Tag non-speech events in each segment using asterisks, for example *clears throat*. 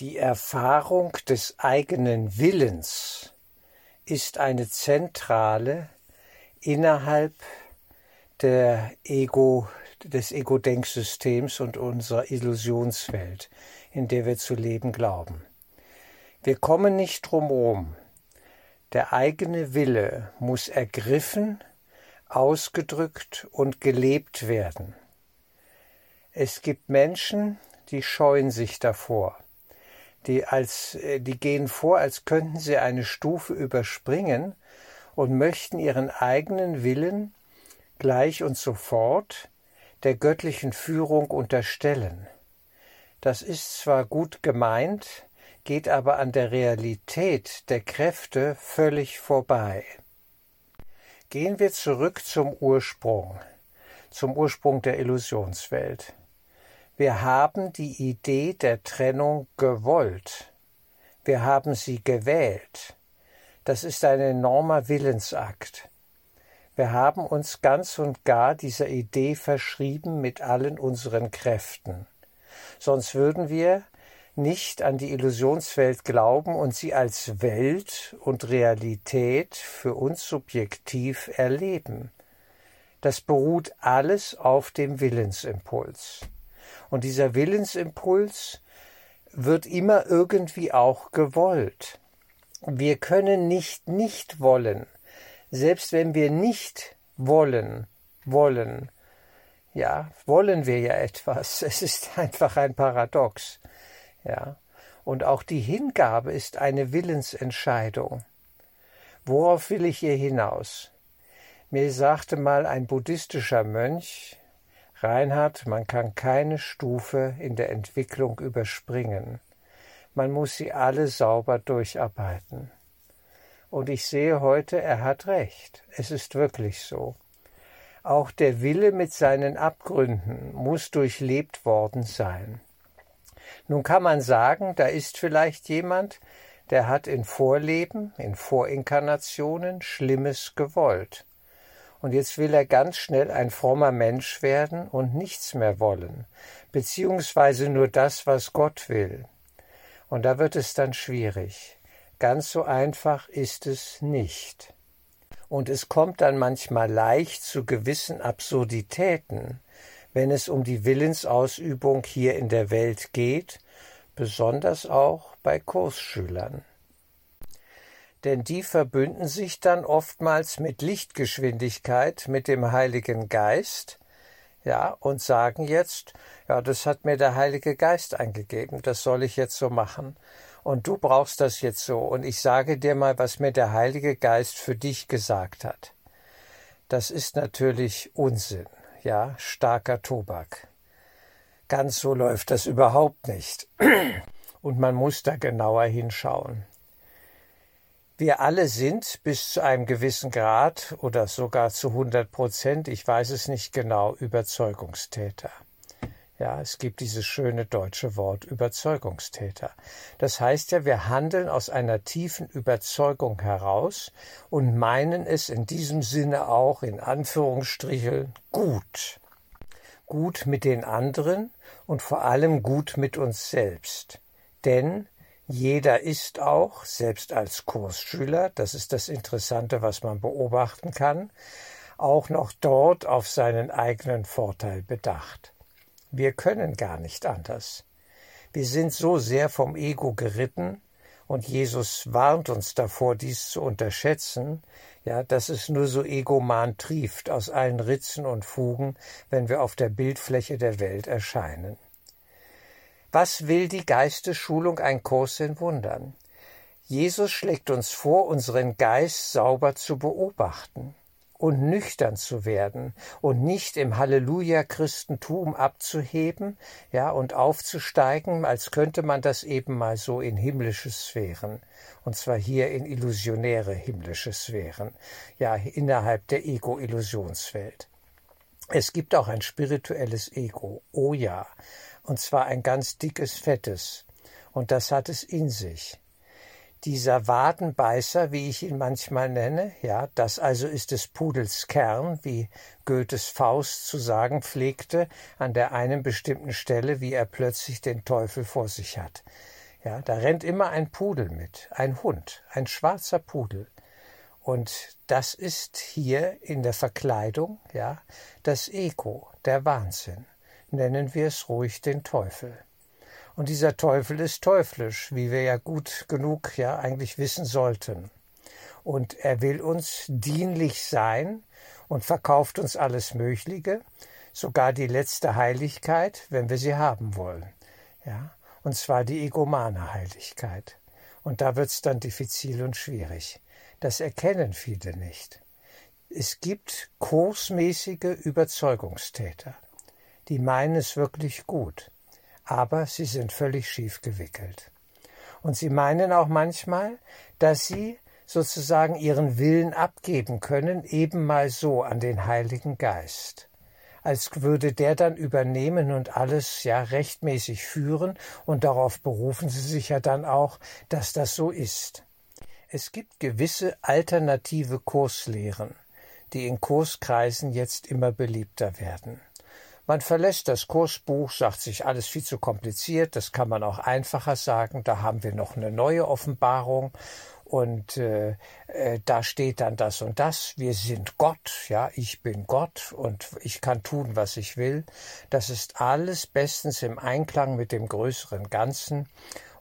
Die Erfahrung des eigenen Willens ist eine zentrale innerhalb der Ego, des Ego-Denksystems und unserer Illusionswelt, in der wir zu leben glauben. Wir kommen nicht drumherum. Der eigene Wille muss ergriffen, ausgedrückt und gelebt werden. Es gibt Menschen, die scheuen sich davor die als, äh, die gehen vor, als könnten sie eine Stufe überspringen und möchten ihren eigenen Willen gleich und sofort der göttlichen Führung unterstellen. Das ist zwar gut gemeint, geht aber an der Realität der Kräfte völlig vorbei. Gehen wir zurück zum Ursprung, zum Ursprung der Illusionswelt. Wir haben die Idee der Trennung gewollt. Wir haben sie gewählt. Das ist ein enormer Willensakt. Wir haben uns ganz und gar dieser Idee verschrieben mit allen unseren Kräften. Sonst würden wir nicht an die Illusionswelt glauben und sie als Welt und Realität für uns subjektiv erleben. Das beruht alles auf dem Willensimpuls. Und dieser Willensimpuls wird immer irgendwie auch gewollt. Wir können nicht nicht wollen. Selbst wenn wir nicht wollen, wollen, ja, wollen wir ja etwas. *laughs* Es ist einfach ein Paradox. Ja. Und auch die Hingabe ist eine Willensentscheidung. Worauf will ich hier hinaus? Mir sagte mal ein buddhistischer Mönch, Reinhard, man kann keine Stufe in der Entwicklung überspringen. Man muss sie alle sauber durcharbeiten. Und ich sehe heute, er hat recht. Es ist wirklich so. Auch der Wille mit seinen Abgründen muss durchlebt worden sein. Nun kann man sagen, da ist vielleicht jemand, der hat in Vorleben, in Vorinkarnationen Schlimmes gewollt und jetzt will er ganz schnell ein frommer Mensch werden und nichts mehr wollen, beziehungsweise nur das, was Gott will. Und da wird es dann schwierig. Ganz so einfach ist es nicht. Und es kommt dann manchmal leicht zu gewissen Absurditäten, wenn es um die Willensausübung hier in der Welt geht, besonders auch bei Kursschülern denn die verbünden sich dann oftmals mit Lichtgeschwindigkeit mit dem Heiligen Geist, ja, und sagen jetzt, ja, das hat mir der Heilige Geist eingegeben, das soll ich jetzt so machen. Und du brauchst das jetzt so. Und ich sage dir mal, was mir der Heilige Geist für dich gesagt hat. Das ist natürlich Unsinn, ja, starker Tobak. Ganz so läuft das überhaupt nicht. Und man muss da genauer hinschauen. Wir alle sind bis zu einem gewissen Grad oder sogar zu 100 Prozent, ich weiß es nicht genau, Überzeugungstäter. Ja, es gibt dieses schöne deutsche Wort Überzeugungstäter. Das heißt ja, wir handeln aus einer tiefen Überzeugung heraus und meinen es in diesem Sinne auch in Anführungsstrichen gut. Gut mit den anderen und vor allem gut mit uns selbst. Denn jeder ist auch, selbst als Kursschüler, das ist das Interessante, was man beobachten kann, auch noch dort auf seinen eigenen Vorteil bedacht. Wir können gar nicht anders. Wir sind so sehr vom Ego geritten, und Jesus warnt uns davor, dies zu unterschätzen, ja, dass es nur so egoman trieft aus allen Ritzen und Fugen, wenn wir auf der Bildfläche der Welt erscheinen. Was will die Geistesschulung ein Kurs in Wundern? Jesus schlägt uns vor, unseren Geist sauber zu beobachten und nüchtern zu werden und nicht im Halleluja-Christentum abzuheben, ja, und aufzusteigen, als könnte man das eben mal so in himmlische Sphären, und zwar hier in illusionäre himmlische Sphären, ja, innerhalb der Ego-Illusionswelt. Es gibt auch ein spirituelles Ego, oh ja, und zwar ein ganz dickes, fettes. Und das hat es in sich. Dieser Wadenbeißer, wie ich ihn manchmal nenne, ja, das also ist des Pudels Kern, wie Goethes Faust zu sagen pflegte, an der einen bestimmten Stelle, wie er plötzlich den Teufel vor sich hat. Ja, da rennt immer ein Pudel mit, ein Hund, ein schwarzer Pudel. Und das ist hier in der Verkleidung, ja, das Ego, der Wahnsinn. Nennen wir es ruhig den Teufel. Und dieser Teufel ist teuflisch, wie wir ja gut genug ja eigentlich wissen sollten. Und er will uns dienlich sein und verkauft uns alles Mögliche, sogar die letzte Heiligkeit, wenn wir sie haben wollen. Ja, und zwar die egomane Heiligkeit. Und da wird's dann diffizil und schwierig. Das erkennen viele nicht. Es gibt kursmäßige Überzeugungstäter, die meinen es wirklich gut, aber sie sind völlig schief gewickelt. Und sie meinen auch manchmal, dass sie sozusagen ihren Willen abgeben können, eben mal so an den Heiligen Geist als würde der dann übernehmen und alles ja rechtmäßig führen, und darauf berufen sie sich ja dann auch, dass das so ist. Es gibt gewisse alternative Kurslehren, die in Kurskreisen jetzt immer beliebter werden. Man verlässt das Kursbuch, sagt sich alles viel zu kompliziert, das kann man auch einfacher sagen, da haben wir noch eine neue Offenbarung und äh, äh, da steht dann das und das, wir sind Gott, ja, ich bin Gott und ich kann tun, was ich will. Das ist alles bestens im Einklang mit dem größeren Ganzen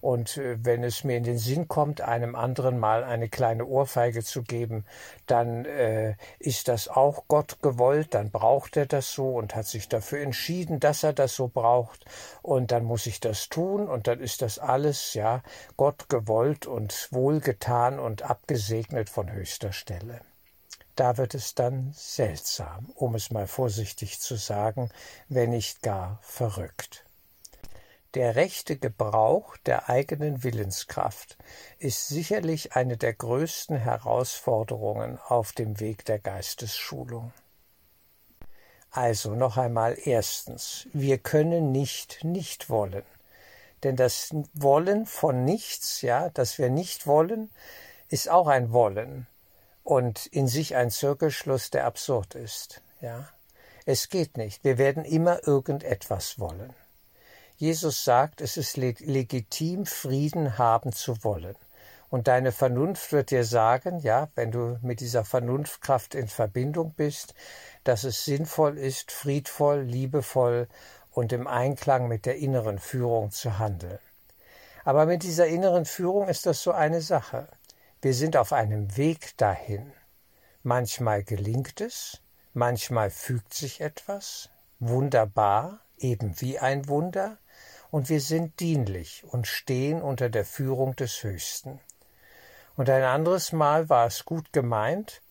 und äh, wenn es mir in den Sinn kommt, einem anderen mal eine kleine Ohrfeige zu geben, dann äh, ist das auch Gott gewollt, dann braucht er das so und hat sich dafür entschieden, dass er das so braucht. Und dann muss ich das tun und dann ist das alles, ja, Gott gewollt und wohlgetan und abgesegnet von höchster Stelle da wird es dann seltsam, um es mal vorsichtig zu sagen, wenn nicht gar verrückt. Der rechte Gebrauch der eigenen Willenskraft ist sicherlich eine der größten Herausforderungen auf dem Weg der Geistesschulung. Also noch einmal erstens, wir können nicht nicht wollen. Denn das Wollen von nichts, ja, dass wir nicht wollen, ist auch ein Wollen und in sich ein Zirkelschluss, der absurd ist, ja. Es geht nicht. Wir werden immer irgendetwas wollen. Jesus sagt, es ist legitim, Frieden haben zu wollen. Und deine Vernunft wird dir sagen, ja, wenn du mit dieser Vernunftkraft in Verbindung bist, dass es sinnvoll ist, friedvoll, liebevoll und im Einklang mit der inneren Führung zu handeln. Aber mit dieser inneren Führung ist das so eine Sache. Wir sind auf einem Weg dahin. Manchmal gelingt es, manchmal fügt sich etwas, wunderbar, eben wie ein Wunder, und wir sind dienlich und stehen unter der Führung des Höchsten. Und ein anderes Mal war es gut gemeint,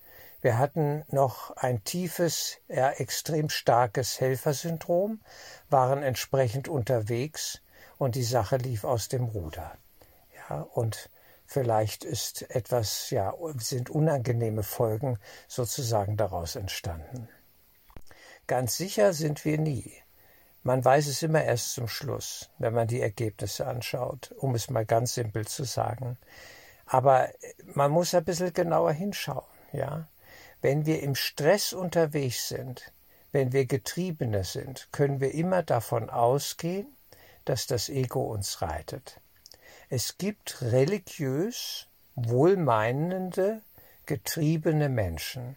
wir hatten noch ein tiefes, ja, extrem starkes Helfersyndrom, waren entsprechend unterwegs und die Sache lief aus dem Ruder. Ja, und vielleicht ist etwas, ja, sind unangenehme Folgen sozusagen daraus entstanden. Ganz sicher sind wir nie. Man weiß es immer erst zum Schluss, wenn man die Ergebnisse anschaut, um es mal ganz simpel zu sagen. Aber man muss ein bisschen genauer hinschauen, ja. Wenn wir im Stress unterwegs sind, wenn wir Getriebene sind, können wir immer davon ausgehen, dass das Ego uns reitet. Es gibt religiös wohlmeinende, getriebene Menschen.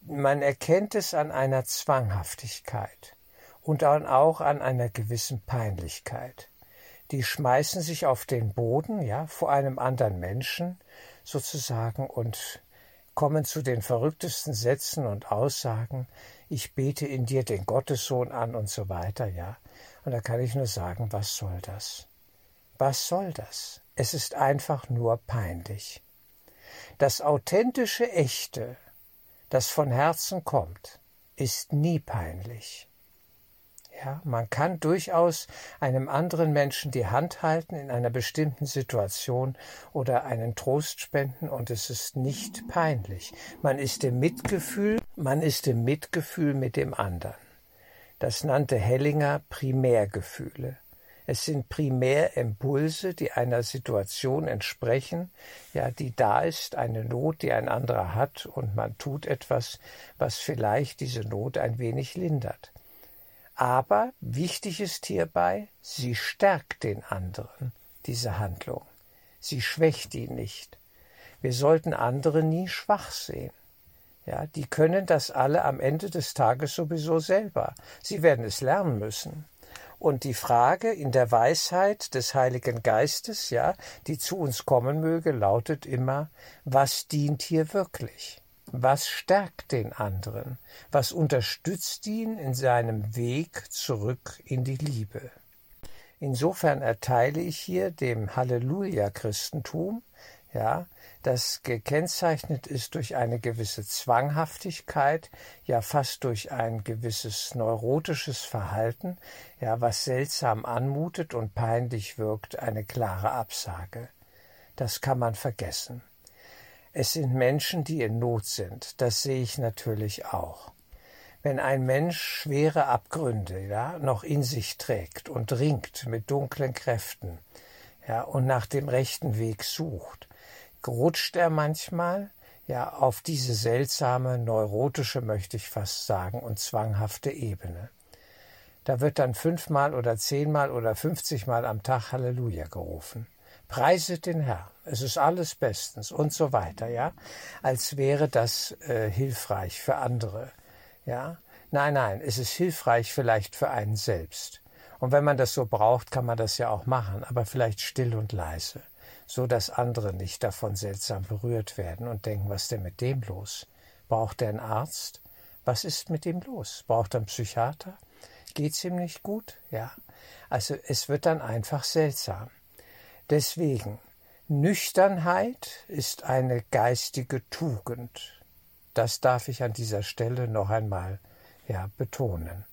Man erkennt es an einer Zwanghaftigkeit und dann auch an einer gewissen Peinlichkeit. Die schmeißen sich auf den Boden, ja, vor einem anderen Menschen sozusagen und kommen zu den verrücktesten Sätzen und Aussagen, ich bete in dir den Gottessohn an und so weiter, ja. Und da kann ich nur sagen, was soll das? Was soll das? Es ist einfach nur peinlich. Das authentische Echte, das von Herzen kommt, ist nie peinlich. Ja, man kann durchaus einem anderen Menschen die Hand halten in einer bestimmten Situation oder einen Trost spenden und es ist nicht peinlich. Man ist im Mitgefühl, man ist im Mitgefühl mit dem anderen. Das nannte Hellinger Primärgefühle. Es sind Primärimpulse, die einer Situation entsprechen, ja, die da ist, eine Not, die ein anderer hat, und man tut etwas, was vielleicht diese Not ein wenig lindert. Aber wichtig ist hierbei, sie stärkt den anderen. diese Handlung. Sie schwächt ihn nicht. Wir sollten andere nie schwach sehen. Ja, die können das alle am Ende des Tages sowieso selber. Sie werden es lernen müssen. Und die Frage in der Weisheit des Heiligen Geistes, ja, die zu uns kommen möge, lautet immer, was dient hier wirklich? Was stärkt den anderen? Was unterstützt ihn in seinem Weg zurück in die Liebe? Insofern erteile ich hier dem Halleluja-Christentum, ja, das gekennzeichnet ist durch eine gewisse Zwanghaftigkeit, ja fast durch ein gewisses neurotisches Verhalten, ja was seltsam anmutet und peinlich wirkt, eine klare Absage. Das kann man vergessen. Es sind Menschen, die in Not sind, das sehe ich natürlich auch. Wenn ein Mensch schwere Abgründe ja, noch in sich trägt und ringt mit dunklen Kräften ja, und nach dem rechten Weg sucht, rutscht er manchmal ja auf diese seltsame, neurotische, möchte ich fast sagen, und zwanghafte Ebene. Da wird dann fünfmal oder zehnmal oder fünfzigmal am Tag Halleluja gerufen. Preiset den Herrn, es ist alles bestens und so weiter, ja, als wäre das äh, hilfreich für andere, ja. Nein, nein, es ist hilfreich vielleicht für einen selbst. Und wenn man das so braucht, kann man das ja auch machen, aber vielleicht still und leise so dass andere nicht davon seltsam berührt werden und denken, was ist denn mit dem los? Braucht er einen Arzt? Was ist mit dem los? Braucht er einen Psychiater? Geht's ihm nicht gut? Ja. Also es wird dann einfach seltsam. Deswegen, Nüchternheit ist eine geistige Tugend. Das darf ich an dieser Stelle noch einmal ja, betonen,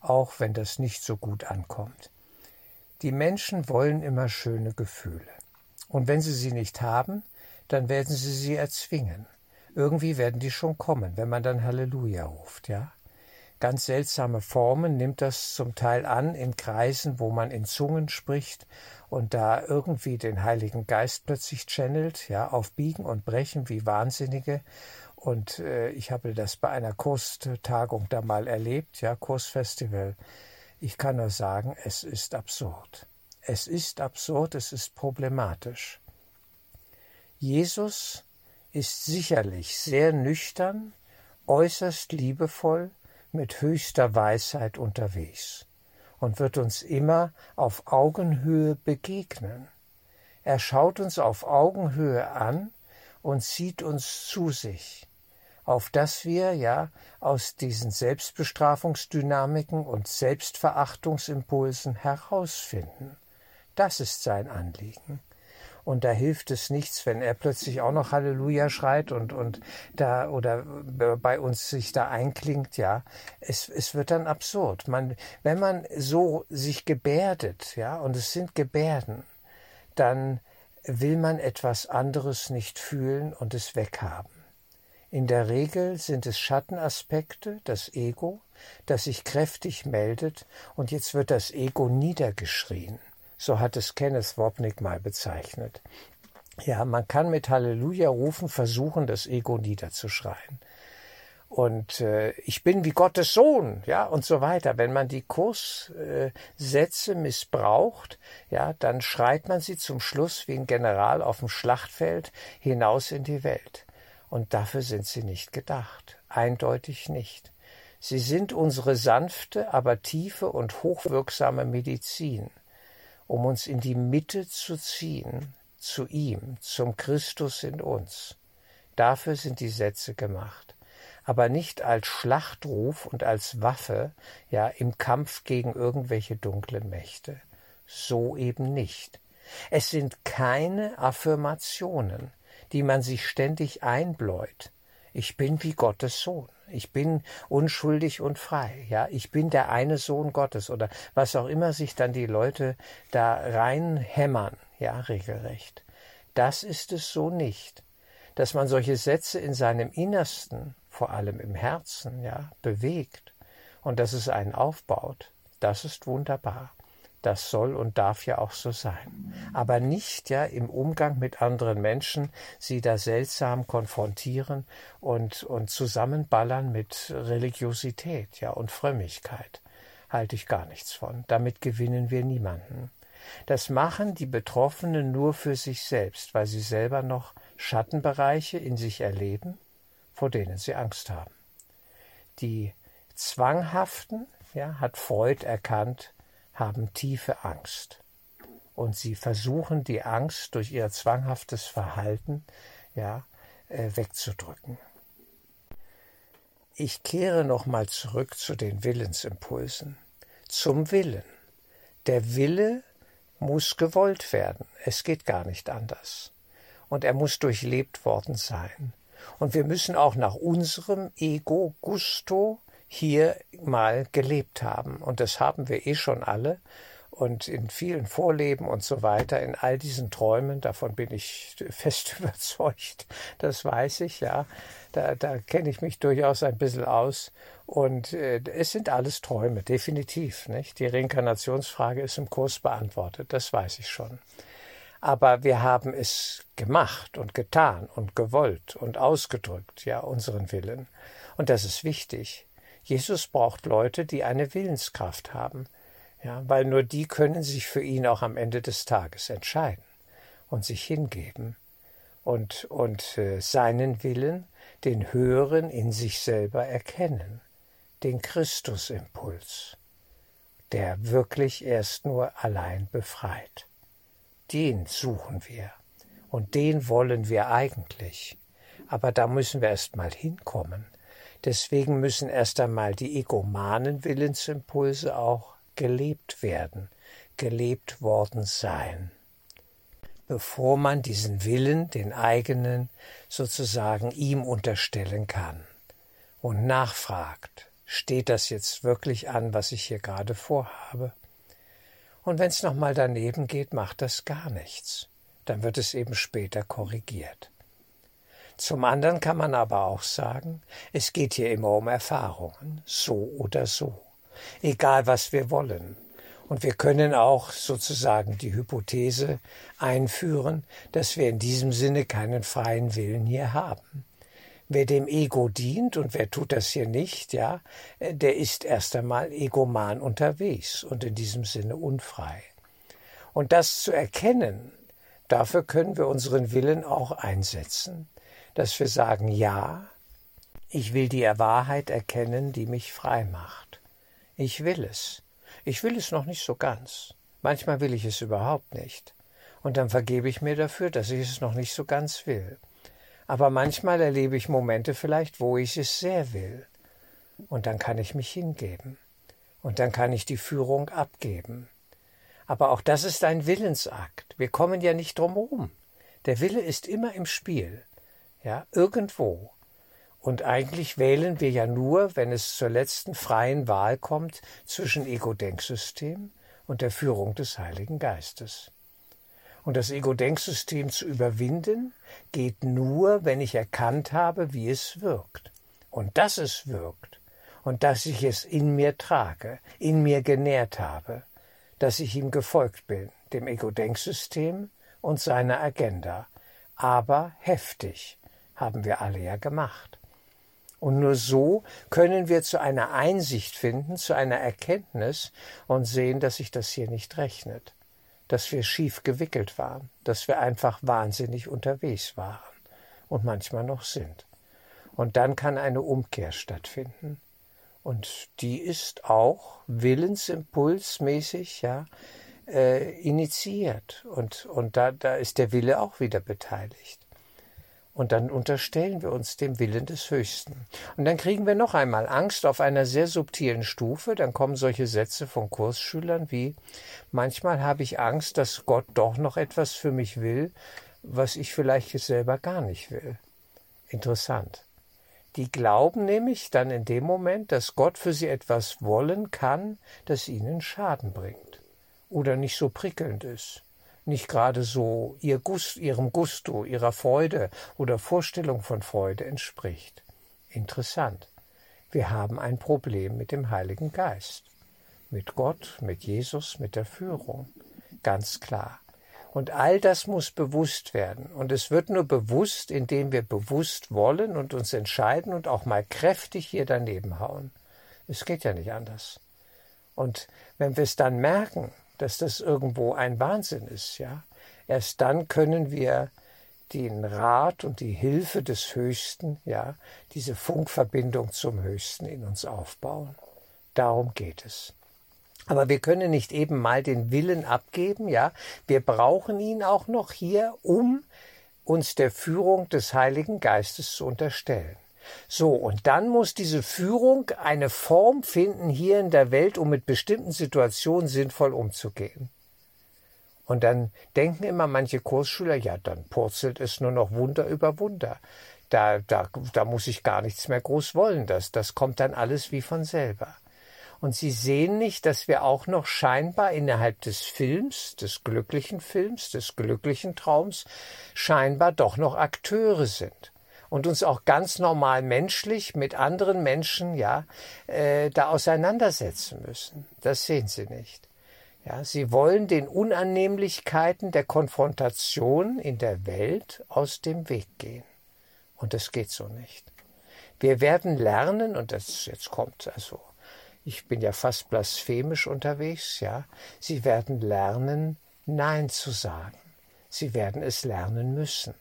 auch wenn das nicht so gut ankommt. Die Menschen wollen immer schöne Gefühle. Und wenn sie sie nicht haben, dann werden sie sie erzwingen. Irgendwie werden die schon kommen, wenn man dann Halleluja ruft, ja. Ganz seltsame Formen nimmt das zum Teil an in Kreisen, wo man in Zungen spricht und da irgendwie den Heiligen Geist plötzlich channelt, ja, auf Biegen und Brechen wie Wahnsinnige. Und äh, ich habe das bei einer Kurstagung da mal erlebt, ja, Kursfestival. Ich kann nur sagen, es ist absurd. Es ist absurd, es ist problematisch. Jesus ist sicherlich sehr nüchtern, äußerst liebevoll, mit höchster Weisheit unterwegs und wird uns immer auf Augenhöhe begegnen. Er schaut uns auf Augenhöhe an und zieht uns zu sich, auf dass wir ja aus diesen Selbstbestrafungsdynamiken und Selbstverachtungsimpulsen herausfinden. Das ist sein Anliegen. Und da hilft es nichts, wenn er plötzlich auch noch Halleluja schreit und, und da oder bei uns sich da einklingt, ja. Es, es wird dann absurd. Man, wenn man so sich gebärdet, ja, und es sind Gebärden, dann will man etwas anderes nicht fühlen und es weghaben. In der Regel sind es Schattenaspekte, das Ego, das sich kräftig meldet, und jetzt wird das Ego niedergeschrien. So hat es Kenneth Wopnick mal bezeichnet. Ja, man kann mit Halleluja rufen versuchen, das Ego niederzuschreien. Und äh, ich bin wie Gottes Sohn, ja, und so weiter. Wenn man die Kurssätze äh, missbraucht, ja, dann schreit man sie zum Schluss wie ein General auf dem Schlachtfeld hinaus in die Welt. Und dafür sind sie nicht gedacht. Eindeutig nicht. Sie sind unsere sanfte, aber tiefe und hochwirksame Medizin um uns in die Mitte zu ziehen, zu ihm, zum Christus in uns. Dafür sind die Sätze gemacht, aber nicht als Schlachtruf und als Waffe, ja im Kampf gegen irgendwelche dunklen Mächte. So eben nicht. Es sind keine Affirmationen, die man sich ständig einbläut. Ich bin wie Gottes Sohn. Ich bin unschuldig und frei. Ja, ich bin der eine Sohn Gottes oder was auch immer sich dann die Leute da reinhämmern. Ja, regelrecht. Das ist es so nicht. Dass man solche Sätze in seinem Innersten, vor allem im Herzen, ja, bewegt und dass es einen aufbaut, das ist wunderbar. Das soll und darf ja auch so sein. Aber nicht ja im Umgang mit anderen Menschen sie da seltsam konfrontieren und, und zusammenballern mit Religiosität, ja, und Frömmigkeit. Halte ich gar nichts von. Damit gewinnen wir niemanden. Das machen die Betroffenen nur für sich selbst, weil sie selber noch Schattenbereiche in sich erleben, vor denen sie Angst haben. Die Zwanghaften, ja, hat Freud erkannt, haben tiefe Angst. Und sie versuchen die Angst durch ihr zwanghaftes Verhalten ja, äh, wegzudrücken. Ich kehre nochmal zurück zu den Willensimpulsen. Zum Willen. Der Wille muss gewollt werden. Es geht gar nicht anders. Und er muss durchlebt worden sein. Und wir müssen auch nach unserem Ego Gusto hier mal gelebt haben. Und das haben wir eh schon alle. Und in vielen Vorleben und so weiter, in all diesen Träumen, davon bin ich *laughs* fest *laughs* überzeugt, das weiß ich, ja, da, da kenne ich mich durchaus ein bisschen aus. Und äh, es sind alles Träume, definitiv. Nicht? Die Reinkarnationsfrage ist im Kurs beantwortet, das weiß ich schon. Aber wir haben es gemacht und getan und gewollt und ausgedrückt, ja, unseren Willen. Und das ist wichtig. Jesus braucht Leute, die eine Willenskraft haben, ja, weil nur die können sich für ihn auch am Ende des Tages entscheiden und sich hingeben und, und äh, seinen Willen, den höheren in sich selber erkennen, den Christusimpuls, der wirklich erst nur allein befreit. Den suchen wir und den wollen wir eigentlich. Aber da müssen wir erst mal hinkommen. Deswegen müssen erst einmal die egomanen Willensimpulse auch gelebt werden, gelebt worden sein, bevor man diesen Willen, den eigenen, sozusagen ihm unterstellen kann und nachfragt, steht das jetzt wirklich an, was ich hier gerade vorhabe? Und wenn es nochmal daneben geht, macht das gar nichts. Dann wird es eben später korrigiert. Zum anderen kann man aber auch sagen, es geht hier immer um Erfahrungen, so oder so, egal was wir wollen. Und wir können auch sozusagen die Hypothese einführen, dass wir in diesem Sinne keinen freien Willen hier haben. Wer dem Ego dient und wer tut das hier nicht, ja, der ist erst einmal egoman unterwegs und in diesem Sinne unfrei. Und das zu erkennen, dafür können wir unseren Willen auch einsetzen dass wir sagen, ja, ich will die Wahrheit erkennen, die mich frei macht. Ich will es. Ich will es noch nicht so ganz. Manchmal will ich es überhaupt nicht. Und dann vergebe ich mir dafür, dass ich es noch nicht so ganz will. Aber manchmal erlebe ich Momente vielleicht, wo ich es sehr will. Und dann kann ich mich hingeben. Und dann kann ich die Führung abgeben. Aber auch das ist ein Willensakt. Wir kommen ja nicht drum herum. Der Wille ist immer im Spiel ja, irgendwo. Und eigentlich wählen wir ja nur, wenn es zur letzten freien Wahl kommt, zwischen Ego-Denksystem und der Führung des Heiligen Geistes. Und das Ego-Denksystem zu überwinden, geht nur, wenn ich erkannt habe, wie es wirkt. Und dass es wirkt. Und dass ich es in mir trage, in mir genährt habe. Dass ich ihm gefolgt bin, dem Ego-Denksystem und seiner Agenda. Aber heftig haben wir alle ja gemacht. Und nur so können wir zu einer Einsicht finden, zu einer Erkenntnis und sehen, dass sich das hier nicht rechnet, dass wir schief gewickelt waren, dass wir einfach wahnsinnig unterwegs waren und manchmal noch sind. Und dann kann eine Umkehr stattfinden. Und die ist auch willensimpulsmäßig, ja, äh, initiiert. Und, und da, da ist der Wille auch wieder beteiligt. Und dann unterstellen wir uns dem Willen des Höchsten. Und dann kriegen wir noch einmal Angst auf einer sehr subtilen Stufe. Dann kommen solche Sätze von Kursschülern wie manchmal habe ich Angst, dass Gott doch noch etwas für mich will, was ich vielleicht selber gar nicht will. Interessant. Die glauben nämlich dann in dem Moment, dass Gott für sie etwas wollen kann, das ihnen Schaden bringt oder nicht so prickelnd ist nicht gerade so ihr Gust, ihrem Gusto, ihrer Freude oder Vorstellung von Freude entspricht. Interessant. Wir haben ein Problem mit dem Heiligen Geist, mit Gott, mit Jesus, mit der Führung. Ganz klar. Und all das muss bewusst werden. Und es wird nur bewusst, indem wir bewusst wollen und uns entscheiden und auch mal kräftig hier daneben hauen. Es geht ja nicht anders. Und wenn wir es dann merken, dass das irgendwo ein Wahnsinn ist, ja. Erst dann können wir den Rat und die Hilfe des Höchsten, ja, diese Funkverbindung zum Höchsten in uns aufbauen. Darum geht es. Aber wir können nicht eben mal den Willen abgeben, ja. Wir brauchen ihn auch noch hier, um uns der Führung des Heiligen Geistes zu unterstellen. So, und dann muss diese Führung eine Form finden hier in der Welt, um mit bestimmten Situationen sinnvoll umzugehen. Und dann denken immer manche Kursschüler, ja, dann purzelt es nur noch Wunder über Wunder. Da, da, da muss ich gar nichts mehr groß wollen. Das, das kommt dann alles wie von selber. Und sie sehen nicht, dass wir auch noch scheinbar innerhalb des Films, des glücklichen Films, des glücklichen Traums, scheinbar doch noch Akteure sind und uns auch ganz normal menschlich mit anderen Menschen ja äh, da auseinandersetzen müssen. Das sehen sie nicht. Ja, sie wollen den Unannehmlichkeiten der Konfrontation in der Welt aus dem Weg gehen. Und das geht so nicht. Wir werden lernen, und das jetzt kommt, also ich bin ja fast blasphemisch unterwegs, ja, sie werden lernen, Nein zu sagen. Sie werden es lernen müssen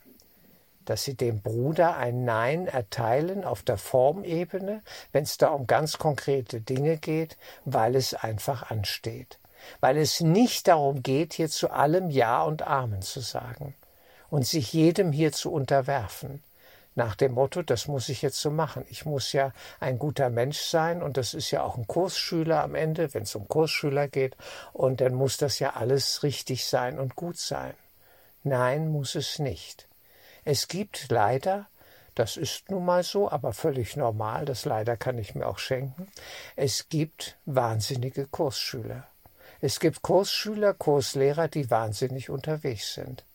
dass sie dem Bruder ein Nein erteilen auf der Formebene, wenn es da um ganz konkrete Dinge geht, weil es einfach ansteht. Weil es nicht darum geht, hier zu allem Ja und Amen zu sagen und sich jedem hier zu unterwerfen. Nach dem Motto, das muss ich jetzt so machen. Ich muss ja ein guter Mensch sein und das ist ja auch ein Kursschüler am Ende, wenn es um Kursschüler geht, und dann muss das ja alles richtig sein und gut sein. Nein, muss es nicht. Es gibt leider, das ist nun mal so, aber völlig normal, das leider kann ich mir auch schenken, es gibt wahnsinnige Kursschüler. Es gibt Kursschüler, Kurslehrer, die wahnsinnig unterwegs sind,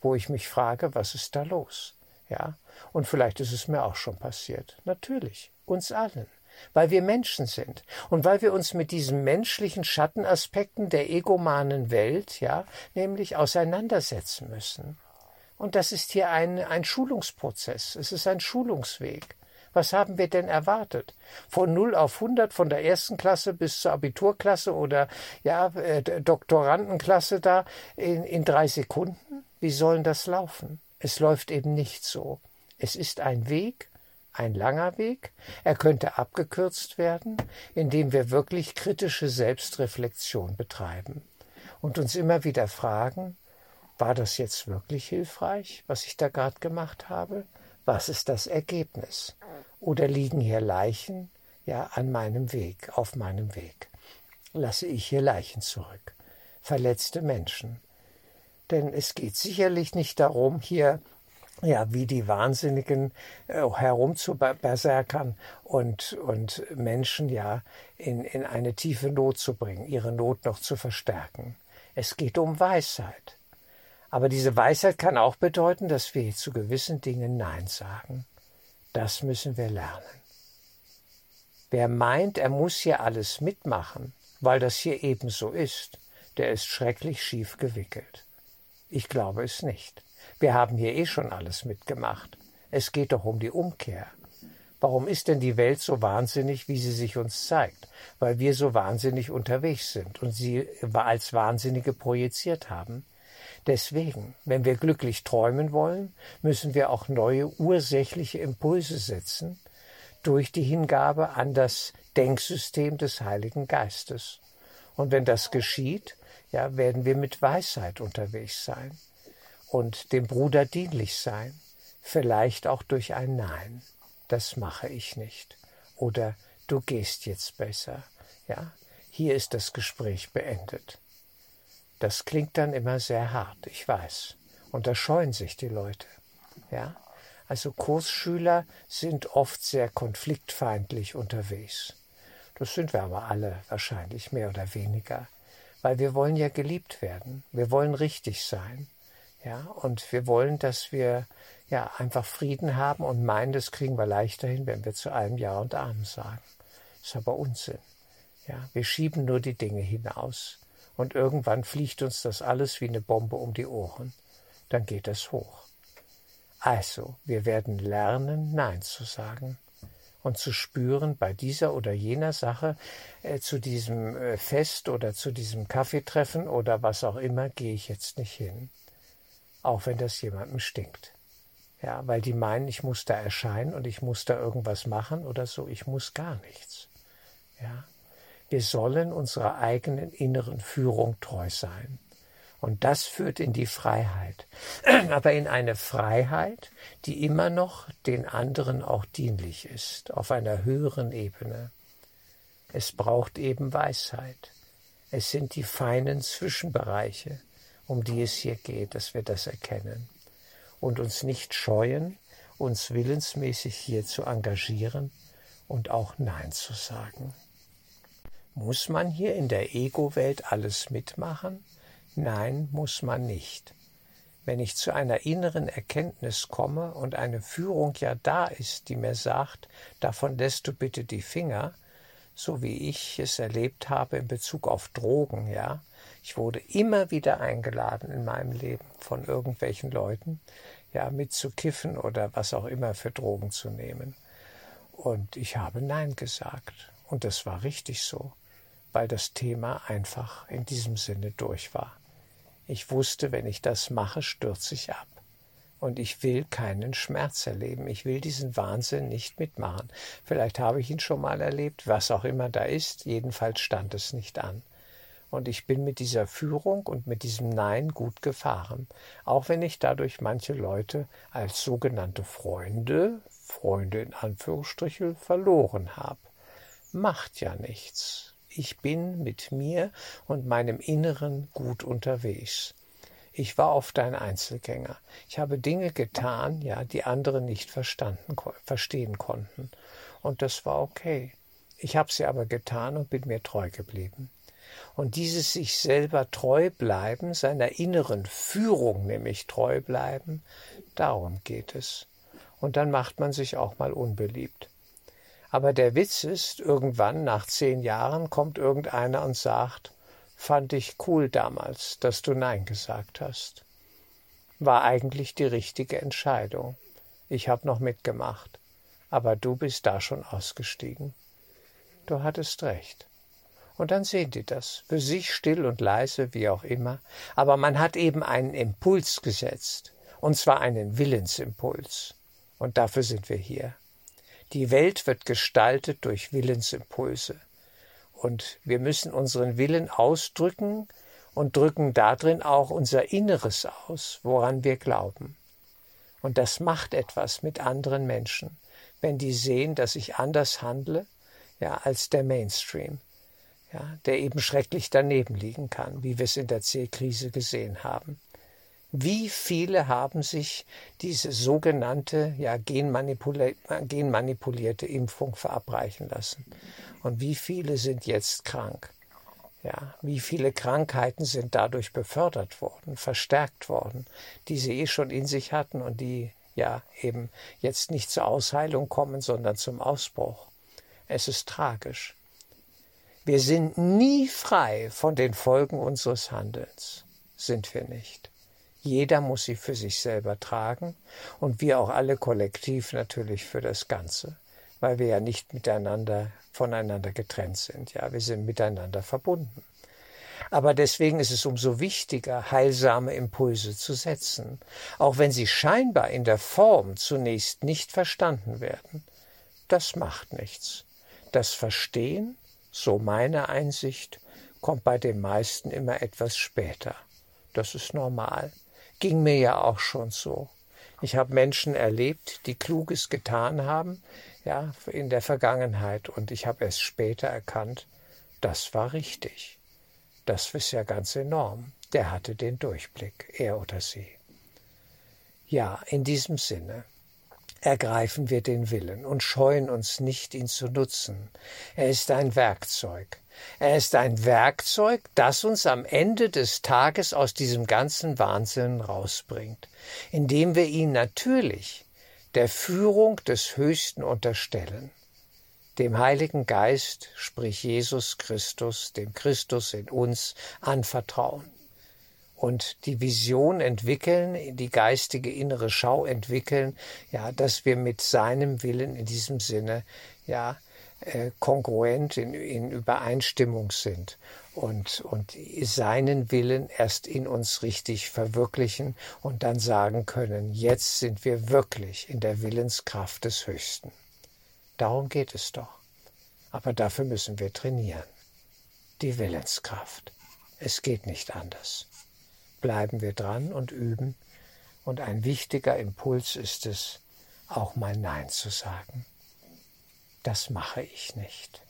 wo ich mich frage, was ist da los? Ja, und vielleicht ist es mir auch schon passiert. Natürlich, uns allen weil wir Menschen sind und weil wir uns mit diesen menschlichen Schattenaspekten der egomanen Welt, ja, nämlich auseinandersetzen müssen. Und das ist hier ein, ein Schulungsprozess. Es ist ein Schulungsweg. Was haben wir denn erwartet? Von 0 auf 100, von der ersten Klasse bis zur Abiturklasse oder ja, äh, Doktorandenklasse da in, in drei Sekunden? Wie sollen das laufen? Es läuft eben nicht so. Es ist ein Weg, ein langer Weg. Er könnte abgekürzt werden, indem wir wirklich kritische Selbstreflexion betreiben und uns immer wieder fragen, war das jetzt wirklich hilfreich, was ich da gerade gemacht habe? Was ist das Ergebnis? Oder liegen hier Leichen ja an meinem Weg, auf meinem Weg? Lasse ich hier Leichen zurück? Verletzte Menschen. Denn es geht sicherlich nicht darum, hier ja, wie die Wahnsinnigen äh, herumzuberserkern und, und Menschen ja in, in eine tiefe Not zu bringen, ihre Not noch zu verstärken. Es geht um Weisheit. Aber diese Weisheit kann auch bedeuten, dass wir zu gewissen Dingen Nein sagen. Das müssen wir lernen. Wer meint, er muss hier alles mitmachen, weil das hier ebenso ist, der ist schrecklich schief gewickelt. Ich glaube es nicht. Wir haben hier eh schon alles mitgemacht. Es geht doch um die Umkehr. Warum ist denn die Welt so wahnsinnig, wie sie sich uns zeigt? Weil wir so wahnsinnig unterwegs sind und sie als Wahnsinnige projiziert haben. Deswegen, wenn wir glücklich träumen wollen, müssen wir auch neue ursächliche Impulse setzen durch die Hingabe an das Denksystem des Heiligen Geistes. Und wenn das geschieht, ja, werden wir mit Weisheit unterwegs sein und dem Bruder dienlich sein, vielleicht auch durch ein Nein. Das mache ich nicht. Oder du gehst jetzt besser. Ja, hier ist das Gespräch beendet. Das klingt dann immer sehr hart, ich weiß. Und da scheuen sich die Leute. Ja? Also Kursschüler sind oft sehr konfliktfeindlich unterwegs. Das sind wir aber alle wahrscheinlich mehr oder weniger. Weil wir wollen ja geliebt werden. Wir wollen richtig sein. Ja, und wir wollen, dass wir ja einfach Frieden haben und meinen, das kriegen wir leichter hin, wenn wir zu allem Ja und Amen sagen. Das ist aber Unsinn. Ja, wir schieben nur die Dinge hinaus und irgendwann fliegt uns das alles wie eine Bombe um die Ohren. Dann geht es hoch. Also, wir werden lernen, Nein zu sagen. und zu spüren, bei dieser oder jener Sache, äh, zu diesem äh, Fest oder zu diesem Kaffeetreffen oder was auch immer, gehe ich jetzt nicht hin. Auch wenn das jemandem stinkt. Ja, weil die meinen, ich muss da erscheinen und ich muss da irgendwas machen oder so. Ich muss gar nichts. Ja. Wir sollen unserer eigenen inneren Führung treu sein. Und das führt in die Freiheit. *clears throat* Aber in eine Freiheit, die immer noch den anderen auch dienlich ist, auf einer höheren Ebene. Es braucht eben Weisheit. Es sind die feinen Zwischenbereiche, um die es hier geht, dass wir das erkennen und uns nicht scheuen, uns willensmäßig hier zu engagieren und auch Nein zu sagen. Muss man hier in der Ego-Welt alles mitmachen? Nein, muss man nicht. Wenn ich zu einer inneren Erkenntnis komme und eine Führung ja da ist, die mir sagt, davon lässt du bitte die Finger, so wie ich es erlebt habe in Bezug auf Drogen, ja. Ich wurde immer wieder eingeladen in meinem Leben von irgendwelchen Leuten, ja, mitzukiffen oder was auch immer für Drogen zu nehmen. Und ich habe Nein gesagt. Und das war richtig so, weil das Thema einfach in diesem Sinne durch war. Ich wusste, wenn ich das mache, stürze ich ab. Und ich will keinen Schmerz erleben. Ich will diesen Wahnsinn nicht mitmachen. Vielleicht habe ich ihn schon mal erlebt, was auch immer da ist. Jedenfalls stand es nicht an. Und ich bin mit dieser Führung und mit diesem Nein gut gefahren. Auch wenn ich dadurch manche Leute als sogenannte Freunde, Freunde in Anführungsstrichen, verloren habe. Macht ja nichts ich bin mit mir und meinem Inneren gut unterwegs. Ich war oft ein Einzelgänger. Ich habe Dinge getan, ja, die andere nicht verstanden, verstehen konnten. Und das war okay. Ich habe sie aber getan und bin mir treu geblieben. Und dieses sich selber treu bleiben, seiner inneren Führung nämlich treu bleiben, darum geht es. Und dann macht man sich auch mal unbeliebt. Aber der Witz ist, irgendwann nach zehn Jahren kommt irgendeiner und sagt, fand ich cool damals, dass du Nein gesagt hast. War eigentlich die richtige Entscheidung. Ich hab noch mitgemacht. Aber du bist da schon ausgestiegen. Du hattest recht. Und dann sehen die das, für sich still und leise, wie auch immer. Aber man hat eben einen Impuls gesetzt. Und zwar einen Willensimpuls. Und dafür sind wir hier. Die Welt wird gestaltet durch Willensimpulse. Und wir müssen unseren Willen ausdrücken und drücken darin auch unser Inneres aus, woran wir glauben. Und das macht etwas mit anderen Menschen, wenn die sehen, dass ich anders handle, ja, als der Mainstream, ja, der eben schrecklich daneben liegen kann, wie wir es in der C-Krise gesehen haben. Wie viele haben sich diese sogenannte ja, genmanipulierte Impfung verabreichen lassen? Und wie viele sind jetzt krank? Ja, wie viele Krankheiten sind dadurch befördert worden, verstärkt worden, die sie eh schon in sich hatten und die ja eben jetzt nicht zur Ausheilung kommen, sondern zum Ausbruch. Es ist tragisch. Wir sind nie frei von den Folgen unseres Handelns. Sind wir nicht. Jeder muss sie für sich selber tragen und wir auch alle kollektiv natürlich für das Ganze, weil wir ja nicht miteinander voneinander getrennt sind. Ja, wir sind miteinander verbunden. Aber deswegen ist es umso wichtiger, heilsame Impulse zu setzen, auch wenn sie scheinbar in der Form zunächst nicht verstanden werden. Das macht nichts. Das Verstehen, so meine Einsicht, kommt bei den meisten immer etwas später. Das ist normal ging mir ja auch schon so. Ich habe Menschen erlebt, die Kluges getan haben, ja, in der Vergangenheit, und ich habe erst später erkannt, das war richtig. Das ist ja ganz enorm. Der hatte den Durchblick, er oder sie. Ja, in diesem Sinne ergreifen wir den Willen und scheuen uns nicht, ihn zu nutzen. Er ist ein Werkzeug. Er ist ein Werkzeug, das uns am Ende des Tages aus diesem ganzen Wahnsinn rausbringt, indem wir ihn natürlich der Führung des Höchsten unterstellen, dem Heiligen Geist, sprich Jesus Christus, dem Christus in uns, anvertrauen und die Vision entwickeln, die geistige innere Schau entwickeln, ja, dass wir mit seinem Willen in diesem Sinne, ja, kongruent in, in Übereinstimmung sind und, und seinen Willen erst in uns richtig verwirklichen und dann sagen können, jetzt sind wir wirklich in der Willenskraft des Höchsten. Darum geht es doch. Aber dafür müssen wir trainieren. Die Willenskraft. Es geht nicht anders bleiben wir dran und üben. Und ein wichtiger Impuls ist es, auch mal Nein zu sagen. Das mache ich nicht.